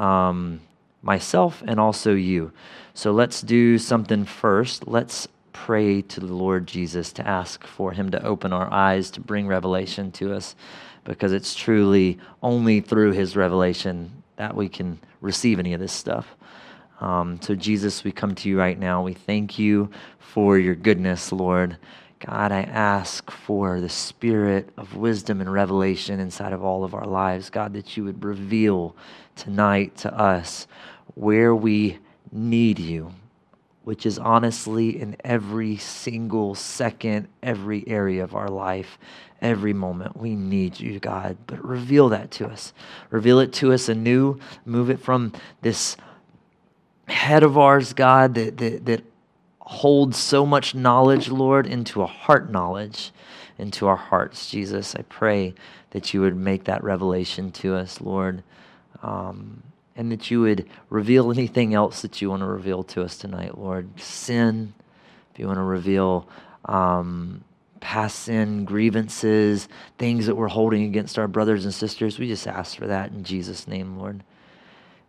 um, myself and also you. So let's do something first. Let's pray to the Lord Jesus to ask for him to open our eyes, to bring revelation to us, because it's truly only through his revelation that we can receive any of this stuff. Um, so, Jesus, we come to you right now. We thank you for your goodness, Lord. God, I ask for the spirit of wisdom and revelation inside of all of our lives. God, that you would reveal tonight to us where we need you, which is honestly in every single second, every area of our life, every moment. We need you, God. But reveal that to us. Reveal it to us anew. Move it from this head of ours, God, that, that, that holds so much knowledge, Lord, into a heart knowledge, into our hearts. Jesus, I pray that you would make that revelation to us, Lord. Um, and that you would reveal anything else that you want to reveal to us tonight, Lord. Sin, if you want to reveal um, past sin, grievances, things that we're holding against our brothers and sisters, we just ask for that in Jesus' name, Lord.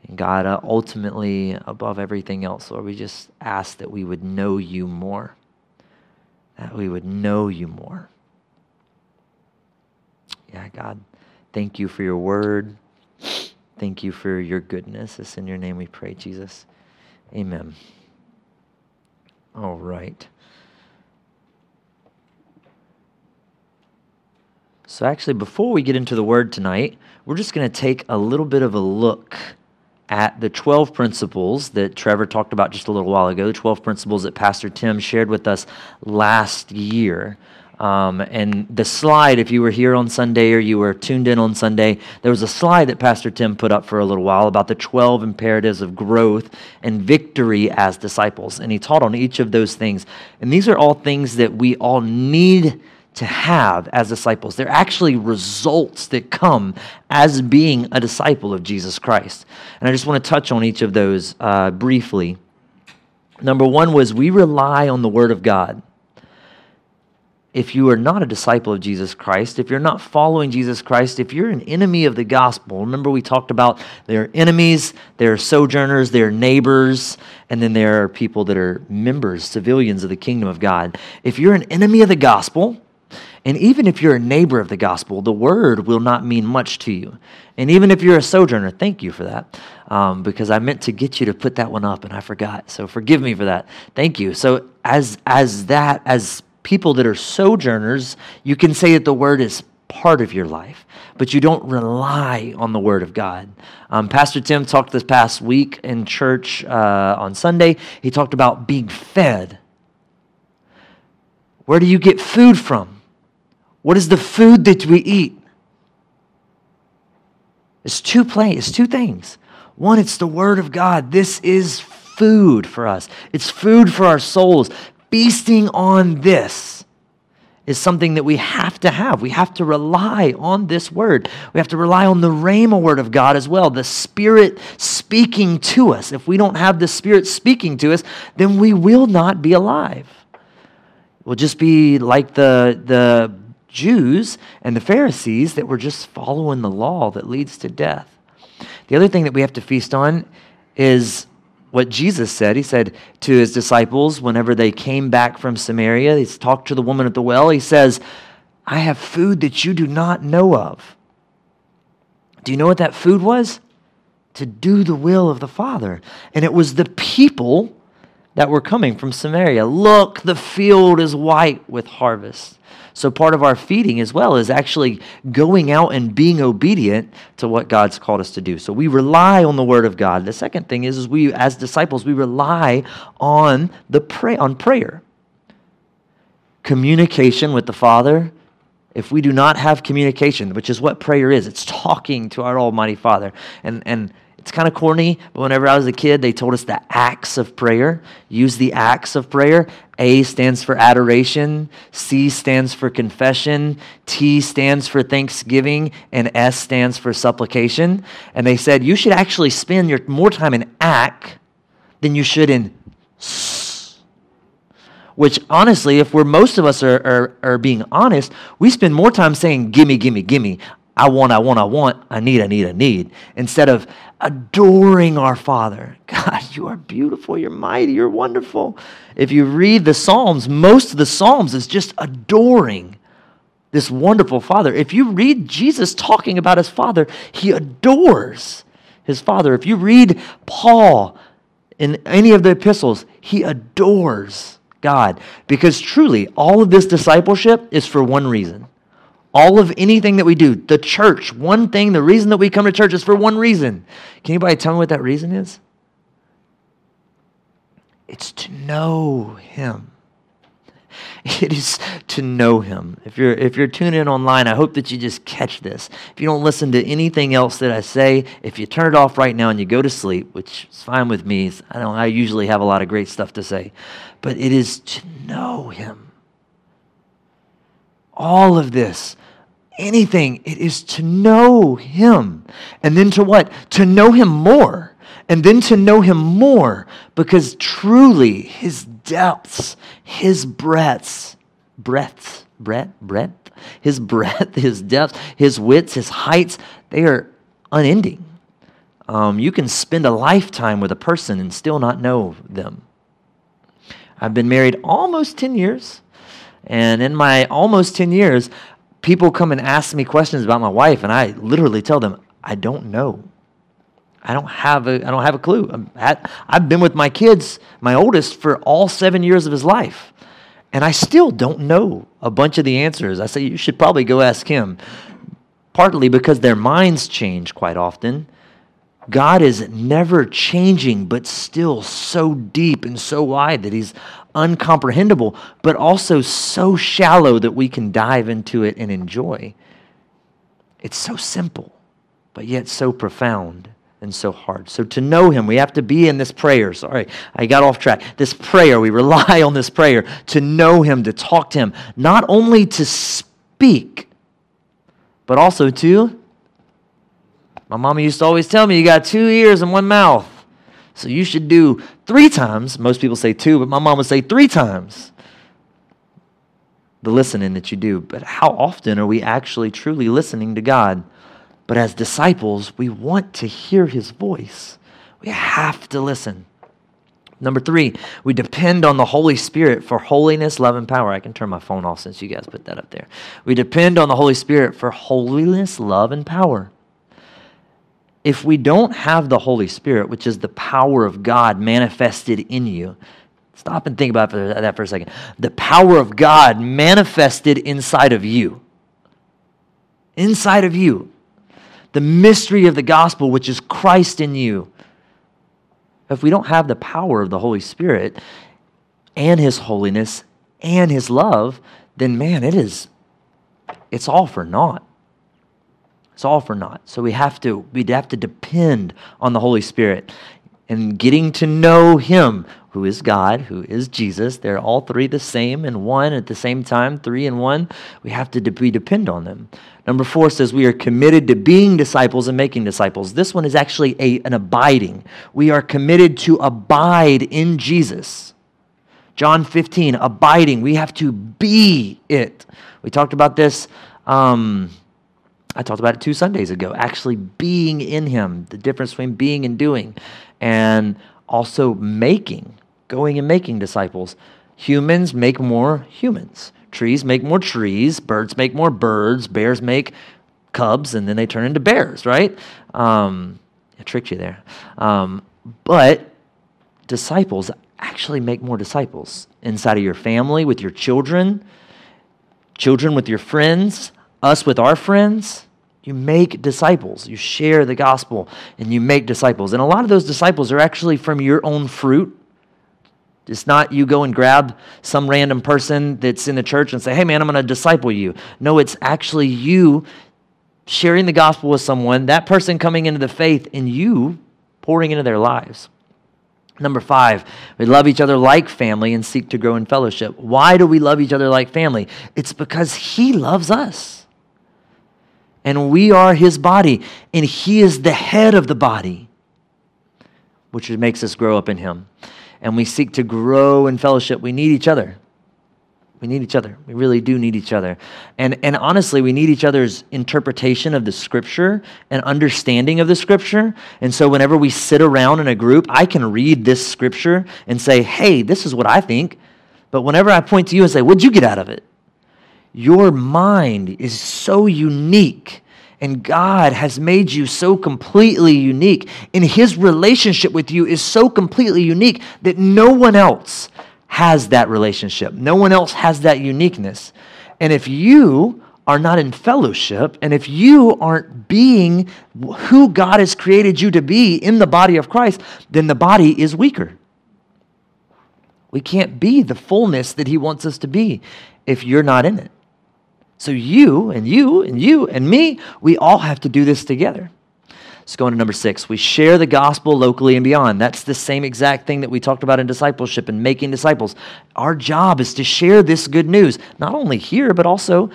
And God, uh, ultimately, above everything else, Lord, we just ask that we would know you more, that we would know you more. Yeah, God, thank you for your word. Thank you for your goodness. It's in your name we pray, Jesus. Amen. All right. So, actually, before we get into the word tonight, we're just going to take a little bit of a look at the 12 principles that Trevor talked about just a little while ago, the 12 principles that Pastor Tim shared with us last year. Um, and the slide, if you were here on Sunday or you were tuned in on Sunday, there was a slide that Pastor Tim put up for a little while about the 12 imperatives of growth and victory as disciples. And he taught on each of those things. And these are all things that we all need to have as disciples. They're actually results that come as being a disciple of Jesus Christ. And I just want to touch on each of those uh, briefly. Number one was we rely on the Word of God. If you are not a disciple of Jesus Christ, if you're not following Jesus Christ, if you're an enemy of the gospel, remember we talked about there are enemies, there are sojourners, there are neighbors, and then there are people that are members, civilians of the kingdom of God. If you're an enemy of the gospel, and even if you're a neighbor of the gospel, the word will not mean much to you. And even if you're a sojourner, thank you for that, um, because I meant to get you to put that one up and I forgot. So forgive me for that. Thank you. So as as that as people that are sojourners, you can say that the word is part of your life, but you don't rely on the Word of God. Um, Pastor Tim talked this past week in church uh, on Sunday. He talked about being fed. Where do you get food from? What is the food that we eat? It's two plain, it's two things. One, it's the Word of God. This is food for us. It's food for our souls. Feasting on this is something that we have to have. We have to rely on this word. We have to rely on the Rhema word of God as well, the Spirit speaking to us. If we don't have the Spirit speaking to us, then we will not be alive. We'll just be like the, the Jews and the Pharisees that were just following the law that leads to death. The other thing that we have to feast on is what Jesus said. He said to his disciples whenever they came back from Samaria, he talked to the woman at the well. He says, I have food that you do not know of. Do you know what that food was? To do the will of the Father. And it was the people that were coming from Samaria. Look, the field is white with harvest. So, part of our feeding as well is actually going out and being obedient to what God's called us to do. So, we rely on the Word of God. The second thing is, is we, as disciples, we rely on, the pray, on prayer. Communication with the Father. If we do not have communication, which is what prayer is, it's talking to our Almighty Father. And, and it's kind of corny, but whenever I was a kid, they told us the acts of prayer. Use the acts of prayer. A stands for adoration, C stands for confession, T stands for thanksgiving, and S stands for supplication. And they said you should actually spend your more time in act than you should in S. Which honestly, if we're most of us are, are, are being honest, we spend more time saying gimme, gimme, gimme. I want, I want, I want, I need, I need, I need, instead of adoring our Father. God, you are beautiful, you're mighty, you're wonderful. If you read the Psalms, most of the Psalms is just adoring this wonderful Father. If you read Jesus talking about his Father, he adores his Father. If you read Paul in any of the epistles, he adores God because truly all of this discipleship is for one reason. All of anything that we do, the church, one thing, the reason that we come to church is for one reason. Can anybody tell me what that reason is? It's to know Him. It is to know him. If you're if you're tuning in online, I hope that you just catch this. If you don't listen to anything else that I say, if you turn it off right now and you go to sleep, which is fine with me. I don't I usually have a lot of great stuff to say. But it is to know him. All of this anything, it is to know him. And then to what? To know him more. And then to know him more because truly his depths, his breadths, breadths, breadth, breadth, his breadth, his depths, his widths, his heights, they are unending. Um, you can spend a lifetime with a person and still not know them. I've been married almost 10 years. And in my almost 10 years, people come and ask me questions about my wife, and I literally tell them, I don't know. I don't have a, I don't have a clue. At, I've been with my kids, my oldest, for all seven years of his life. And I still don't know a bunch of the answers. I say, you should probably go ask him. Partly because their minds change quite often. God is never changing, but still so deep and so wide that he's uncomprehendable, but also so shallow that we can dive into it and enjoy. It's so simple, but yet so profound and so hard. So to know him, we have to be in this prayer. Sorry, I got off track. This prayer, we rely on this prayer to know him, to talk to him, not only to speak, but also to. My mama used to always tell me, you got two ears and one mouth. So you should do three times. Most people say two, but my mom would say three times the listening that you do. But how often are we actually truly listening to God? But as disciples, we want to hear his voice. We have to listen. Number three, we depend on the Holy Spirit for holiness, love, and power. I can turn my phone off since you guys put that up there. We depend on the Holy Spirit for holiness, love, and power. If we don't have the Holy Spirit, which is the power of God manifested in you, stop and think about that for a second. The power of God manifested inside of you. Inside of you the mystery of the gospel, which is Christ in you. If we don't have the power of the Holy Spirit and His holiness and His love, then man, it is, it's all for naught. It's all for naught. So we have to, we have to depend on the Holy Spirit and getting to know Him, who is God, who is Jesus. They're all three the same and one at the same time, three and one. We have to de- depend on them. Number four says we are committed to being disciples and making disciples. This one is actually a, an abiding. We are committed to abide in Jesus. John 15, abiding. We have to be it. We talked about this. Um, I talked about it two Sundays ago. Actually, being in Him, the difference between being and doing, and also making, going and making disciples. Humans make more humans. Trees make more trees, birds make more birds, bears make cubs, and then they turn into bears, right? Um, I tricked you there. Um, but disciples actually make more disciples inside of your family, with your children, children with your friends, us with our friends. You make disciples. You share the gospel and you make disciples. And a lot of those disciples are actually from your own fruit it's not you go and grab some random person that's in the church and say, hey, man, I'm going to disciple you. No, it's actually you sharing the gospel with someone, that person coming into the faith, and you pouring into their lives. Number five, we love each other like family and seek to grow in fellowship. Why do we love each other like family? It's because He loves us. And we are His body, and He is the head of the body, which makes us grow up in Him and we seek to grow in fellowship, we need each other. We need each other. We really do need each other. And, and honestly, we need each other's interpretation of the scripture and understanding of the scripture. And so, whenever we sit around in a group, I can read this scripture and say, hey, this is what I think. But whenever I point to you and say, what'd you get out of it? Your mind is so unique. And God has made you so completely unique. And His relationship with you is so completely unique that no one else has that relationship. No one else has that uniqueness. And if you are not in fellowship, and if you aren't being who God has created you to be in the body of Christ, then the body is weaker. We can't be the fullness that He wants us to be if you're not in it. So, you and you and you and me, we all have to do this together. Let's go on to number six. We share the gospel locally and beyond. That's the same exact thing that we talked about in discipleship and making disciples. Our job is to share this good news, not only here, but also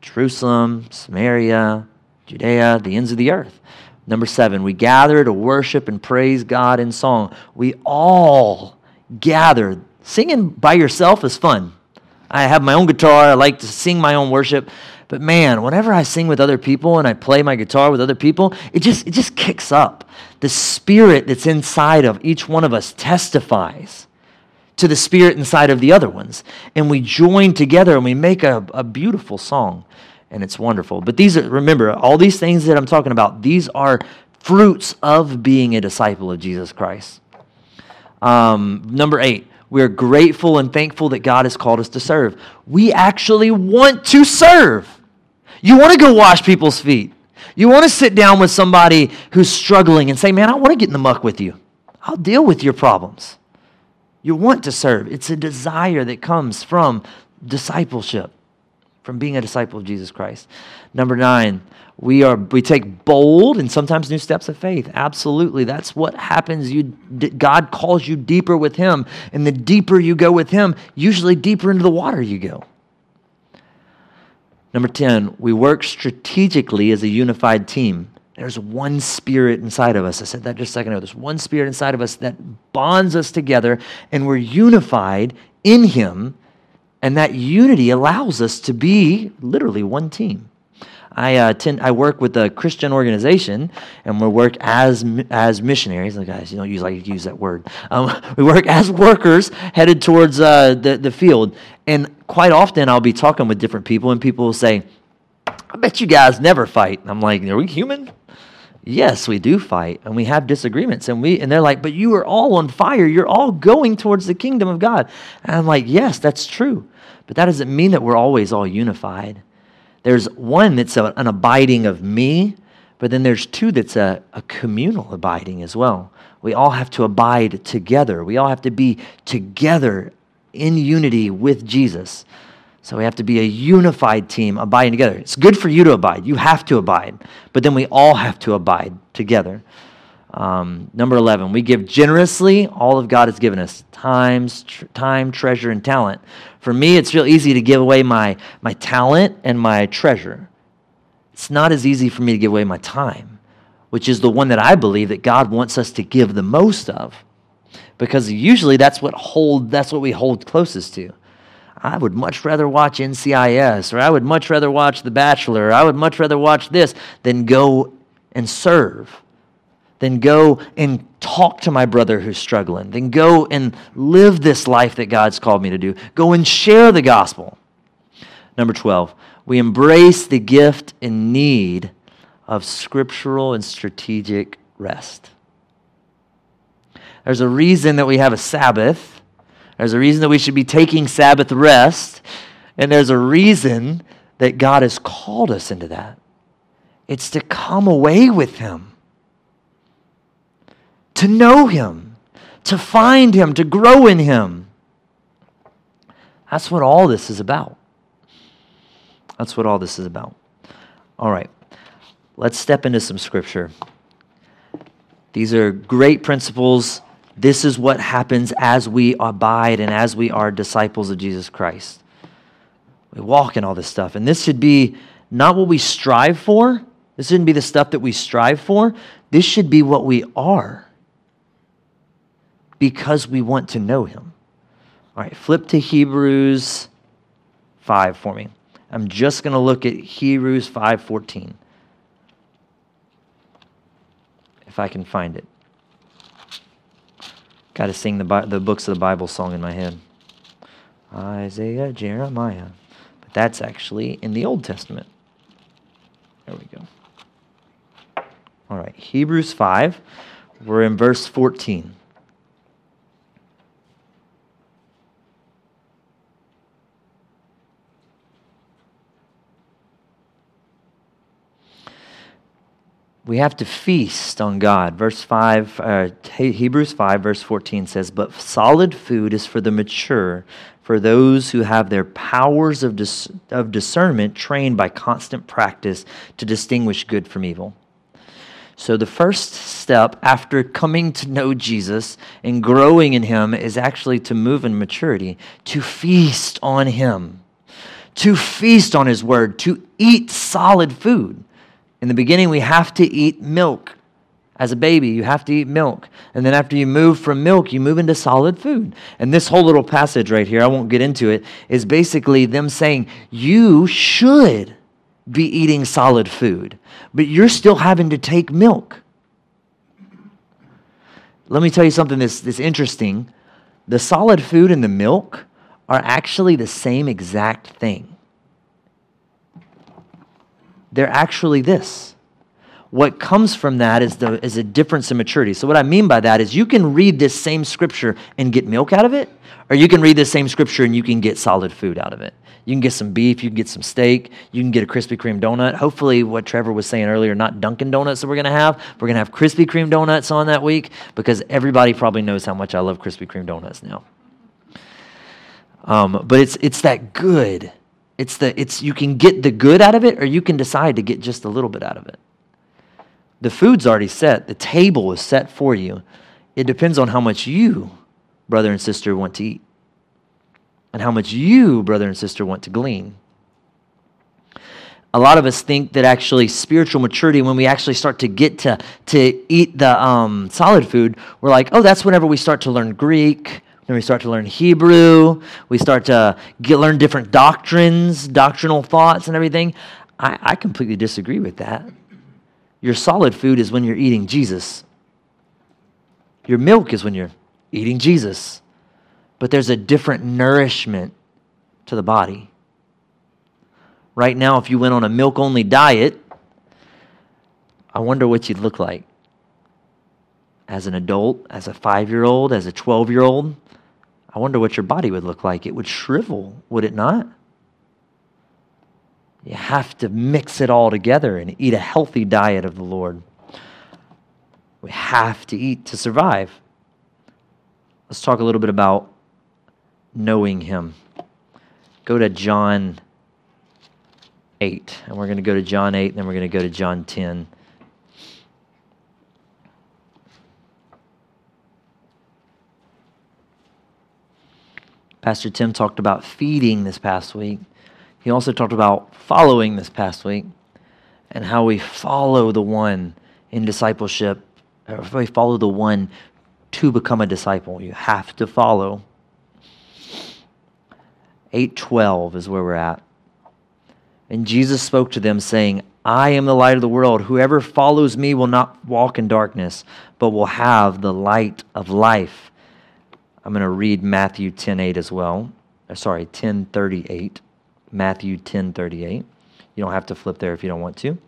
Jerusalem, Samaria, Judea, the ends of the earth. Number seven, we gather to worship and praise God in song. We all gather. Singing by yourself is fun. I have my own guitar. I like to sing my own worship. But man, whenever I sing with other people and I play my guitar with other people, it just it just kicks up. The spirit that's inside of each one of us testifies to the spirit inside of the other ones. And we join together and we make a, a beautiful song. And it's wonderful. But these are, remember, all these things that I'm talking about, these are fruits of being a disciple of Jesus Christ. Um, number eight, we are grateful and thankful that God has called us to serve. We actually want to serve. You want to go wash people's feet. You want to sit down with somebody who's struggling and say, Man, I want to get in the muck with you. I'll deal with your problems. You want to serve. It's a desire that comes from discipleship, from being a disciple of Jesus Christ. Number nine, we are we take bold and sometimes new steps of faith. Absolutely, that's what happens. You God calls you deeper with Him, and the deeper you go with Him, usually deeper into the water you go. Number 10, we work strategically as a unified team. There's one spirit inside of us. I said that just a second ago. There's one spirit inside of us that bonds us together, and we're unified in Him, and that unity allows us to be literally one team. I uh, tend, I work with a Christian organization, and we work as as missionaries. Guys, you don't use like use that word. Um, we work as workers headed towards uh, the the field, and quite often I'll be talking with different people, and people will say, "I bet you guys never fight." I'm like, "Are we human?" Yes, we do fight, and we have disagreements, and we and they're like, "But you are all on fire. You're all going towards the kingdom of God." And I'm like, "Yes, that's true." But that doesn't mean that we're always all unified. There's one that's a, an abiding of me, but then there's two that's a, a communal abiding as well. We all have to abide together. We all have to be together in unity with Jesus. So we have to be a unified team abiding together. It's good for you to abide. You have to abide. But then we all have to abide together. Um, number 11, we give generously all of God has given us times, tr- time, treasure, and talent. For me, it's real easy to give away my, my talent and my treasure. It's not as easy for me to give away my time, which is the one that I believe that God wants us to give the most of. Because usually that's what hold that's what we hold closest to. I would much rather watch NCIS, or I would much rather watch The Bachelor, or I would much rather watch this than go and serve than go and talk to my brother who's struggling. Then go and live this life that God's called me to do. Go and share the gospel. Number 12, we embrace the gift and need of scriptural and strategic rest. There's a reason that we have a Sabbath. There's a reason that we should be taking Sabbath rest. And there's a reason that God has called us into that. It's to come away with Him to know Him, to find Him, to grow in Him. That's what all this is about. That's what all this is about. All right, let's step into some scripture. These are great principles. This is what happens as we abide and as we are disciples of Jesus Christ. We walk in all this stuff. And this should be not what we strive for. This shouldn't be the stuff that we strive for. This should be what we are because we want to know him. All right, flip to Hebrews 5 for me. I'm just going to look at Hebrews 5:14. If I can find it. Got to sing the, the books of the Bible song in my head. Isaiah, Jeremiah. But that's actually in the Old Testament. There we go. All right, Hebrews 5. We're in verse 14. We have to feast on God. Verse 5, uh, Hebrews 5, verse 14 says, But solid food is for the mature, for those who have their powers of, dis- of discernment trained by constant practice to distinguish good from evil. So, the first step after coming to know Jesus and growing in Him is actually to move in maturity, to feast on Him, to feast on His Word, to eat solid food. In the beginning, we have to eat milk. As a baby, you have to eat milk. And then after you move from milk, you move into solid food. And this whole little passage right here, I won't get into it, is basically them saying, you should be eating solid food, but you're still having to take milk. Let me tell you something that's, that's interesting. The solid food and the milk are actually the same exact thing they're actually this. What comes from that is, the, is a difference in maturity. So, what I mean by that is you can read this same scripture and get milk out of it, or you can read this same scripture and you can get solid food out of it. You can get some beef, you can get some steak, you can get a Krispy Kreme donut. Hopefully, what Trevor was saying earlier, not Dunkin' Donuts that we're gonna have. We're gonna have Krispy Kreme donuts on that week because everybody probably knows how much I love Krispy Kreme donuts now. Um, but it's, it's that good it's the it's you can get the good out of it or you can decide to get just a little bit out of it. The food's already set, the table is set for you. It depends on how much you, brother and sister, want to eat. And how much you, brother and sister, want to glean. A lot of us think that actually spiritual maturity, when we actually start to get to, to eat the um, solid food, we're like, oh, that's whenever we start to learn Greek, then we start to learn Hebrew. We start to get, learn different doctrines, doctrinal thoughts, and everything. I, I completely disagree with that. Your solid food is when you're eating Jesus. Your milk is when you're eating Jesus. But there's a different nourishment to the body. Right now, if you went on a milk only diet, I wonder what you'd look like as an adult, as a five year old, as a 12 year old. I wonder what your body would look like. It would shrivel, would it not? You have to mix it all together and eat a healthy diet of the Lord. We have to eat to survive. Let's talk a little bit about knowing Him. Go to John 8, and we're going to go to John 8, and then we're going to go to John 10. Pastor Tim talked about feeding this past week. He also talked about following this past week and how we follow the one in discipleship, or we follow the one to become a disciple. You have to follow. 812 is where we're at. And Jesus spoke to them, saying, I am the light of the world. Whoever follows me will not walk in darkness, but will have the light of life. I'm going to read Matthew 10:8 as well. Uh, sorry, 10:38. Matthew 10:38. You don't have to flip there if you don't want to.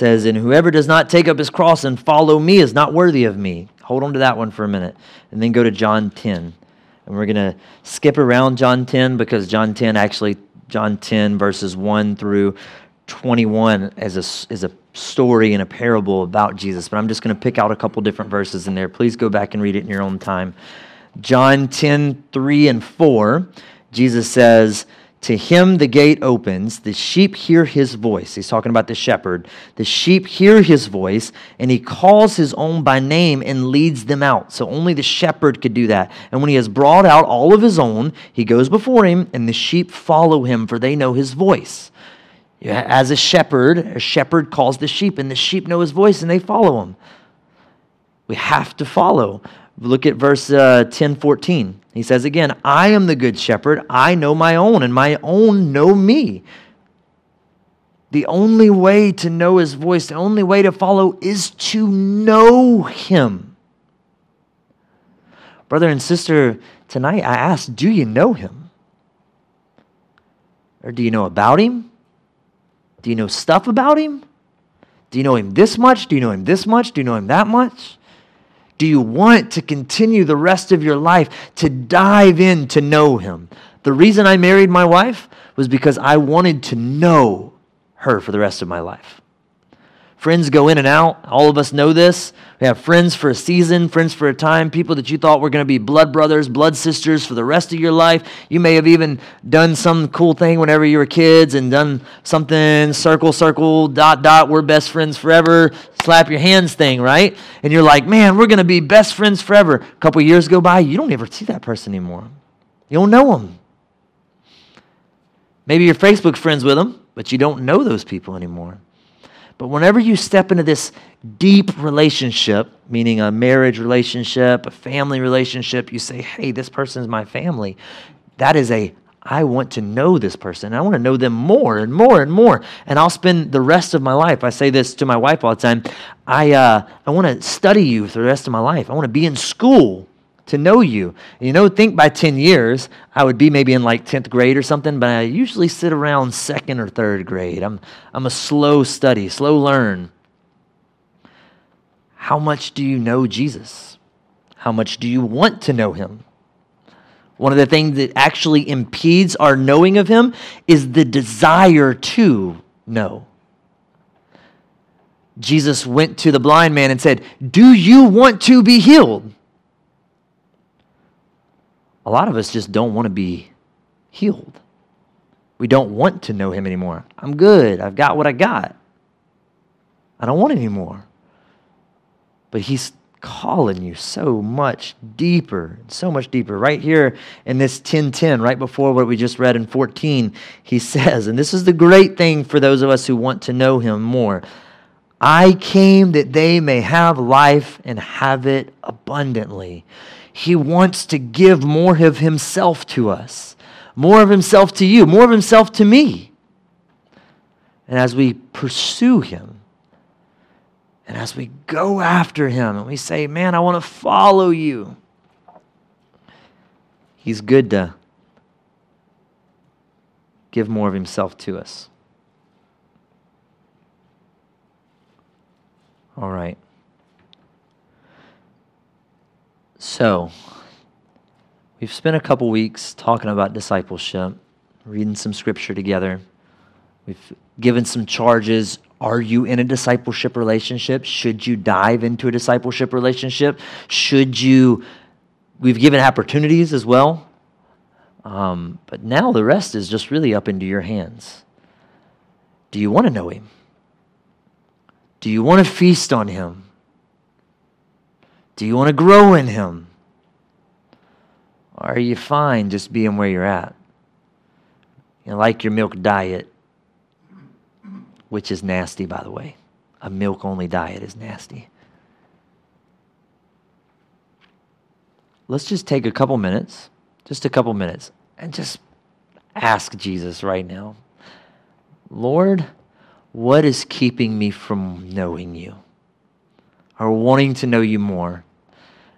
says, And whoever does not take up his cross and follow me is not worthy of me. Hold on to that one for a minute. And then go to John 10. And we're going to skip around John 10 because John 10 actually, John 10 verses 1 through 21 as a, as a story and a parable about Jesus, but I'm just going to pick out a couple different verses in there. Please go back and read it in your own time. John 10, 3 and 4, Jesus says, To him the gate opens, the sheep hear his voice. He's talking about the shepherd. The sheep hear his voice, and he calls his own by name and leads them out. So only the shepherd could do that. And when he has brought out all of his own, he goes before him, and the sheep follow him, for they know his voice. As a shepherd, a shepherd calls the sheep, and the sheep know his voice and they follow him. We have to follow. Look at verse uh, 10 14. He says again, I am the good shepherd. I know my own, and my own know me. The only way to know his voice, the only way to follow is to know him. Brother and sister, tonight I ask, do you know him? Or do you know about him? Do you know stuff about him? Do you know him this much? Do you know him this much? Do you know him that much? Do you want to continue the rest of your life to dive in to know him? The reason I married my wife was because I wanted to know her for the rest of my life. Friends go in and out. All of us know this. We have friends for a season, friends for a time, people that you thought were going to be blood brothers, blood sisters for the rest of your life. You may have even done some cool thing whenever you were kids and done something circle, circle, dot, dot, we're best friends forever, slap your hands thing, right? And you're like, man, we're going to be best friends forever. A couple years go by, you don't ever see that person anymore. You don't know them. Maybe you're Facebook friends with them, but you don't know those people anymore. But whenever you step into this deep relationship, meaning a marriage relationship, a family relationship, you say, hey, this person is my family. That is a, I want to know this person. I want to know them more and more and more. And I'll spend the rest of my life. I say this to my wife all the time. I, uh, I want to study you for the rest of my life. I want to be in school to know you. You know, think by 10 years, I would be maybe in like 10th grade or something, but I usually sit around second or third grade. I'm, I'm a slow study, slow learn. How much do you know Jesus? How much do you want to know him? One of the things that actually impedes our knowing of him is the desire to know. Jesus went to the blind man and said, Do you want to be healed? A lot of us just don't want to be healed. We don't want to know him anymore. I'm good. I've got what I got. I don't want any more. But he's calling you so much deeper, so much deeper. Right here in this 1010, right before what we just read in 14, he says, and this is the great thing for those of us who want to know him more. I came that they may have life and have it abundantly. He wants to give more of Himself to us, more of Himself to you, more of Himself to me. And as we pursue Him, and as we go after Him, and we say, Man, I want to follow you, He's good to give more of Himself to us. All right. So, we've spent a couple weeks talking about discipleship, reading some scripture together. We've given some charges. Are you in a discipleship relationship? Should you dive into a discipleship relationship? Should you? We've given opportunities as well. Um, but now the rest is just really up into your hands. Do you want to know Him? Do you want to feast on Him? Do you want to grow in Him? Or are you fine just being where you're at? You like your milk diet, which is nasty, by the way. A milk only diet is nasty. Let's just take a couple minutes, just a couple minutes, and just ask Jesus right now Lord, what is keeping me from knowing you or wanting to know you more?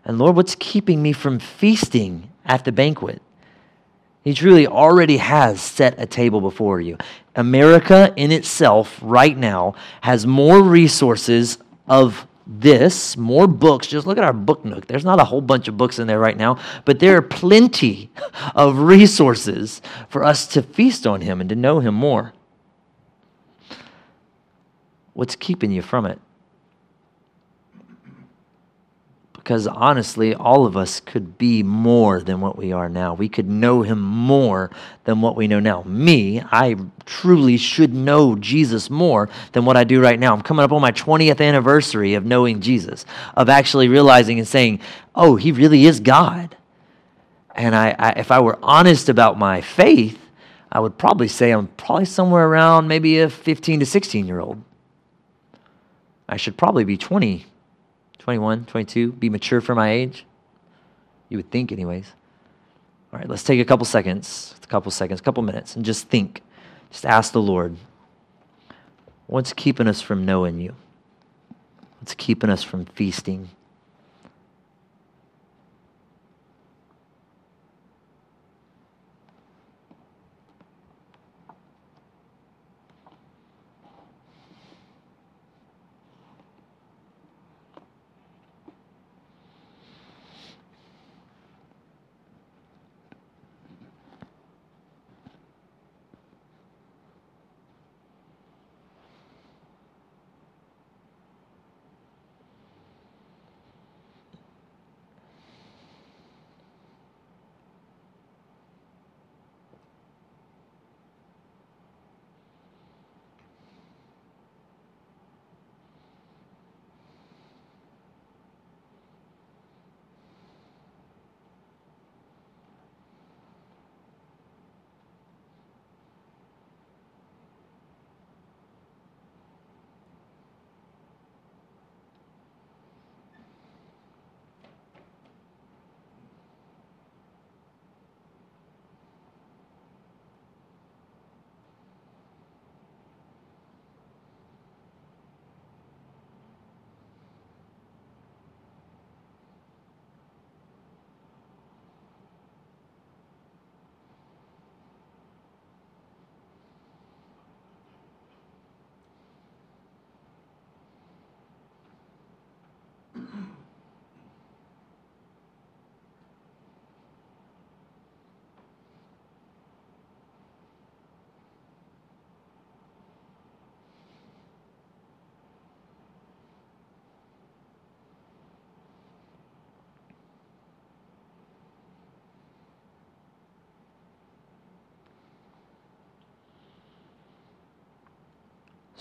And Lord, what's keeping me from feasting at the banquet? He truly already has set a table before you. America in itself, right now, has more resources of this, more books. Just look at our book nook. There's not a whole bunch of books in there right now, but there are plenty of resources for us to feast on Him and to know Him more. What's keeping you from it? Because honestly, all of us could be more than what we are now. We could know him more than what we know now. Me, I truly should know Jesus more than what I do right now. I'm coming up on my 20th anniversary of knowing Jesus, of actually realizing and saying, oh, he really is God. And I, I if I were honest about my faith, I would probably say I'm probably somewhere around maybe a 15 to 16 year old. I should probably be 20 21, 22, be mature for my age. You would think, anyways. All right, let's take a couple seconds, a couple seconds, a couple minutes, and just think. Just ask the Lord, what's keeping us from knowing you? What's keeping us from feasting?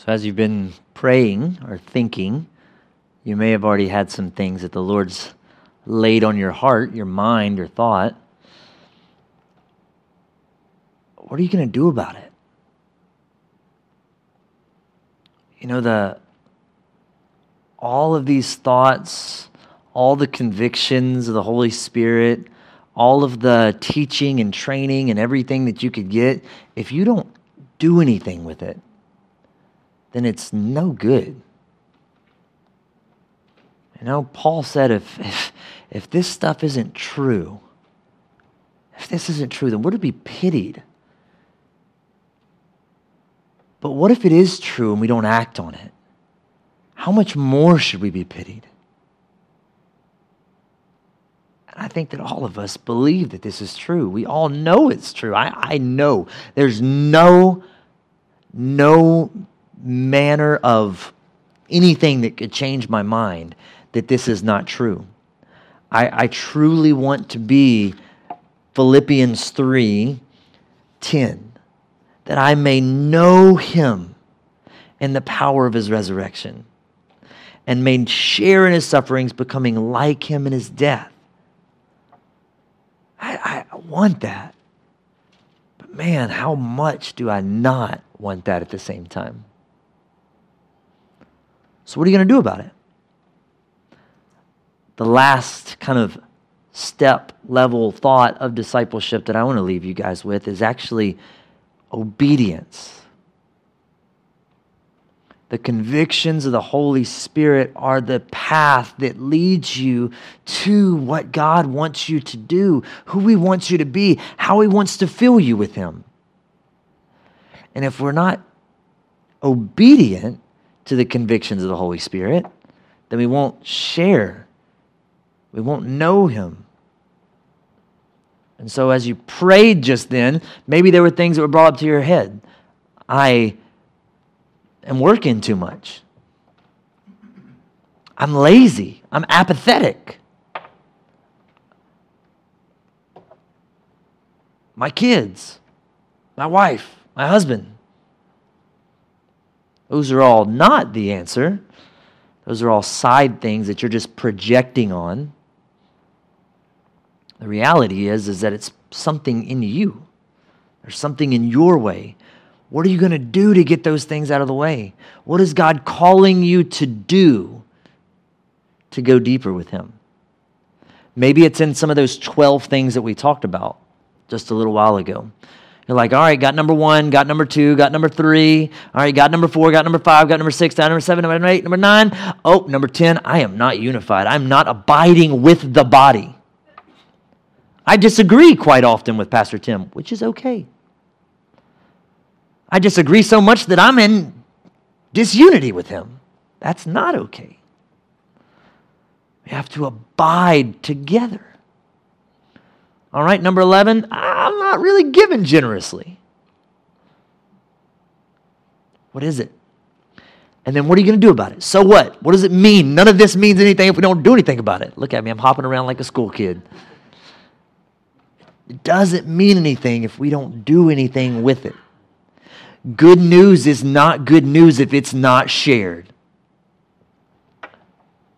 So, as you've been praying or thinking, you may have already had some things that the Lord's laid on your heart, your mind, your thought. What are you going to do about it? You know, the all of these thoughts, all the convictions of the Holy Spirit, all of the teaching and training and everything that you could get, if you don't do anything with it, then it's no good. You know, Paul said if, if, if this stuff isn't true, if this isn't true, then we're to be pitied. But what if it is true and we don't act on it? How much more should we be pitied? And I think that all of us believe that this is true. We all know it's true. I, I know there's no, no manner of anything that could change my mind that this is not true. I, I truly want to be Philippians 3 10, that I may know him and the power of his resurrection, and may share in his sufferings, becoming like him in his death. I, I want that. But man, how much do I not want that at the same time? So, what are you going to do about it? The last kind of step level thought of discipleship that I want to leave you guys with is actually obedience. The convictions of the Holy Spirit are the path that leads you to what God wants you to do, who He wants you to be, how He wants to fill you with Him. And if we're not obedient, to the convictions of the Holy Spirit, then we won't share. We won't know Him. And so, as you prayed just then, maybe there were things that were brought up to your head. I am working too much. I'm lazy. I'm apathetic. My kids, my wife, my husband, those are all not the answer. Those are all side things that you're just projecting on. The reality is, is that it's something in you. There's something in your way. What are you going to do to get those things out of the way? What is God calling you to do to go deeper with Him? Maybe it's in some of those 12 things that we talked about just a little while ago. You're like, all right, got number one, got number two, got number three. All right, got number four, got number five, got number six, got number seven, number eight, number nine. Oh, number 10, I am not unified. I'm not abiding with the body. I disagree quite often with Pastor Tim, which is okay. I disagree so much that I'm in disunity with him. That's not okay. We have to abide together. All right, number 11, I'm not really giving generously. What is it? And then what are you going to do about it? So what? What does it mean? None of this means anything if we don't do anything about it. Look at me, I'm hopping around like a school kid. It doesn't mean anything if we don't do anything with it. Good news is not good news if it's not shared.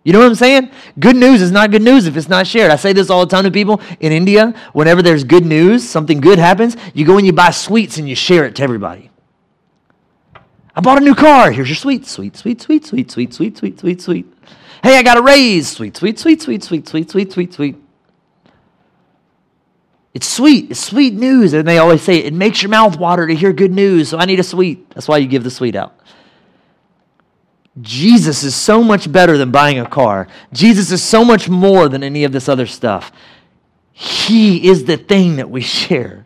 You know what I'm saying? Good news is not good news if it's not shared. I say this all the time to people in India. Whenever there's good news, something good happens, you go and you buy sweets and you share it to everybody. I bought a new car. Here's your sweet, sweet, sweet, sweet, sweet, sweet, sweet, sweet, sweet, sweet. Hey, I got a raise. Sweet, sweet, sweet, sweet, sweet, sweet, sweet, sweet, sweet. It's sweet. It's sweet news. And they always say it makes your mouth water to hear good news. So I need a sweet. That's why you give the sweet out. Jesus is so much better than buying a car. Jesus is so much more than any of this other stuff. He is the thing that we share.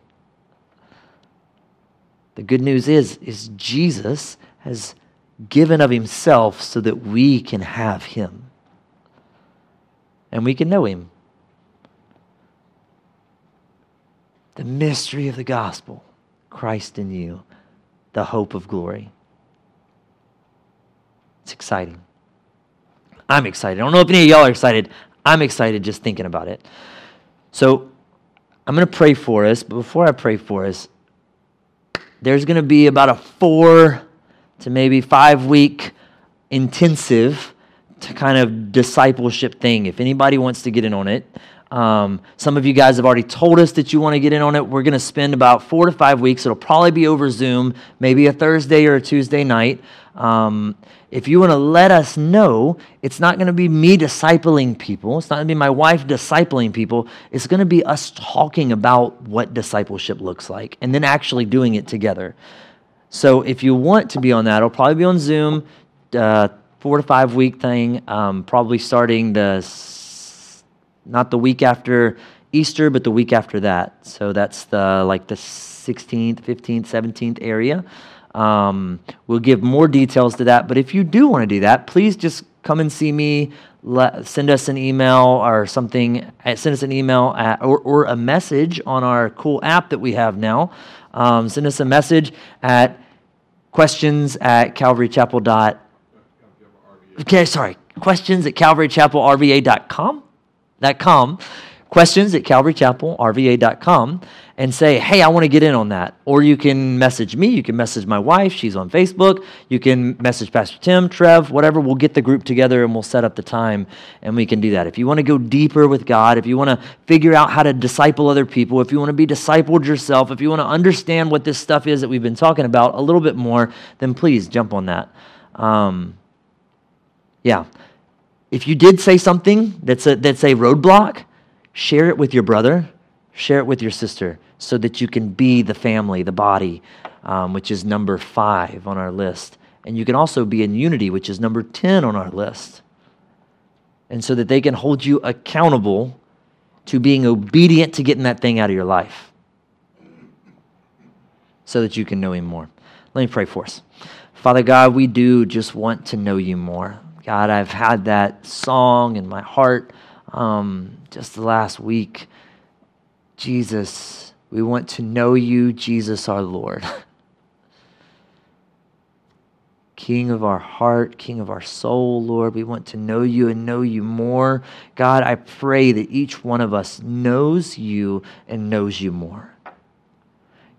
The good news is is Jesus has given of himself so that we can have him. And we can know him. The mystery of the gospel, Christ in you, the hope of glory. It's exciting. I'm excited. I don't know if any of y'all are excited. I'm excited just thinking about it. So I'm going to pray for us, but before I pray for us, there's going to be about a four to maybe five week intensive to kind of discipleship thing. If anybody wants to get in on it, um, some of you guys have already told us that you want to get in on it. We're going to spend about four to five weeks. It'll probably be over Zoom, maybe a Thursday or a Tuesday night. Um, if you want to let us know, it's not going to be me discipling people. It's not going to be my wife discipling people. It's going to be us talking about what discipleship looks like and then actually doing it together. So if you want to be on that, it'll probably be on Zoom, uh, four to five week thing, um, probably starting the not the week after Easter, but the week after that. So that's the like the 16th, 15th, 17th area. Um, we'll give more details to that. But if you do want to do that, please just come and see me. Let, send us an email or something. Uh, send us an email at, or, or a message on our cool app that we have now. Um, send us a message at questions at calvarychapel. Dot, okay, sorry. Questions at calvarychapelrva.com. Dot com questions at calvarychapelrva.com and say, hey, I want to get in on that. Or you can message me. You can message my wife. She's on Facebook. You can message Pastor Tim, Trev, whatever. We'll get the group together and we'll set up the time and we can do that. If you want to go deeper with God, if you want to figure out how to disciple other people, if you want to be discipled yourself, if you want to understand what this stuff is that we've been talking about a little bit more, then please jump on that. Um, yeah. If you did say something that's a, that's a roadblock, Share it with your brother, share it with your sister, so that you can be the family, the body, um, which is number five on our list. And you can also be in unity, which is number 10 on our list. And so that they can hold you accountable to being obedient to getting that thing out of your life so that you can know Him more. Let me pray for us. Father God, we do just want to know you more. God, I've had that song in my heart um, just the last week. Jesus, we want to know you, Jesus our Lord. King of our heart, King of our soul, Lord. We want to know you and know you more. God, I pray that each one of us knows you and knows you more.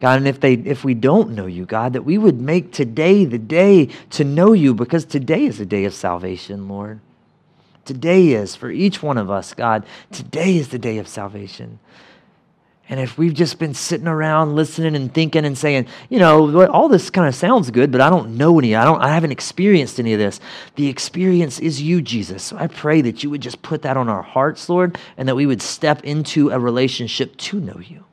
God, and if they if we don't know you, God, that we would make today the day to know you because today is a day of salvation, Lord. Today is for each one of us, God. Today is the day of salvation. And if we've just been sitting around listening and thinking and saying, you know, all this kind of sounds good, but I don't know any, I don't I haven't experienced any of this. The experience is you, Jesus. So I pray that you would just put that on our hearts, Lord, and that we would step into a relationship to know you.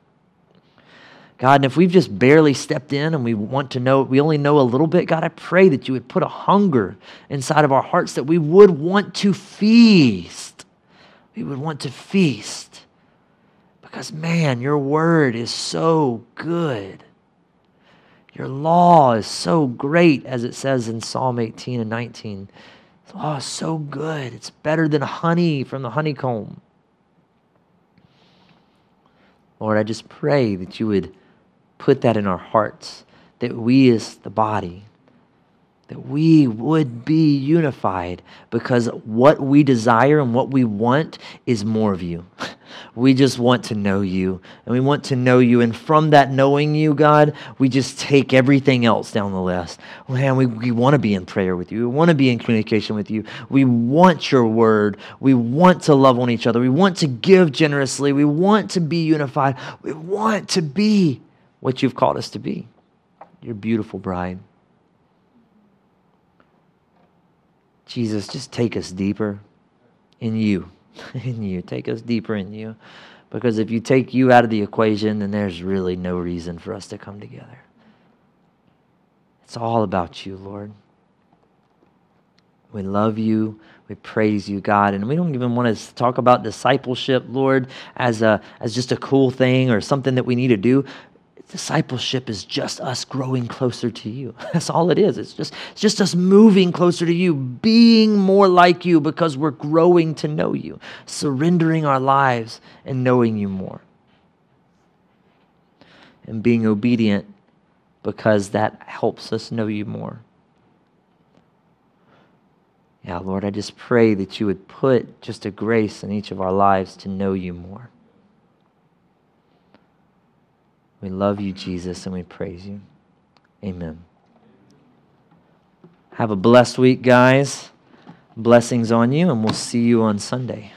God, and if we've just barely stepped in and we want to know, we only know a little bit, God, I pray that you would put a hunger inside of our hearts that we would want to feast. We would want to feast. Because, man, your word is so good. Your law is so great, as it says in Psalm 18 and 19. The law is so good. It's better than honey from the honeycomb. Lord, I just pray that you would put that in our hearts, that we as the body, that we would be unified because what we desire and what we want is more of you. We just want to know you and we want to know you. And from that knowing you, God, we just take everything else down the list. Man, we, we want to be in prayer with you. We want to be in communication with you. We want your word. We want to love on each other. We want to give generously. We want to be unified. We want to be what you've called us to be. Your beautiful bride. Jesus, just take us deeper in you. in you. Take us deeper in you. Because if you take you out of the equation, then there's really no reason for us to come together. It's all about you, Lord. We love you. We praise you, God. And we don't even want to talk about discipleship, Lord, as, a, as just a cool thing or something that we need to do discipleship is just us growing closer to you. That's all it is. It's just, it's just us moving closer to you, being more like you because we're growing to know you, surrendering our lives and knowing you more. And being obedient because that helps us know you more. Yeah, Lord, I just pray that you would put just a grace in each of our lives to know you more. We love you, Jesus, and we praise you. Amen. Have a blessed week, guys. Blessings on you, and we'll see you on Sunday.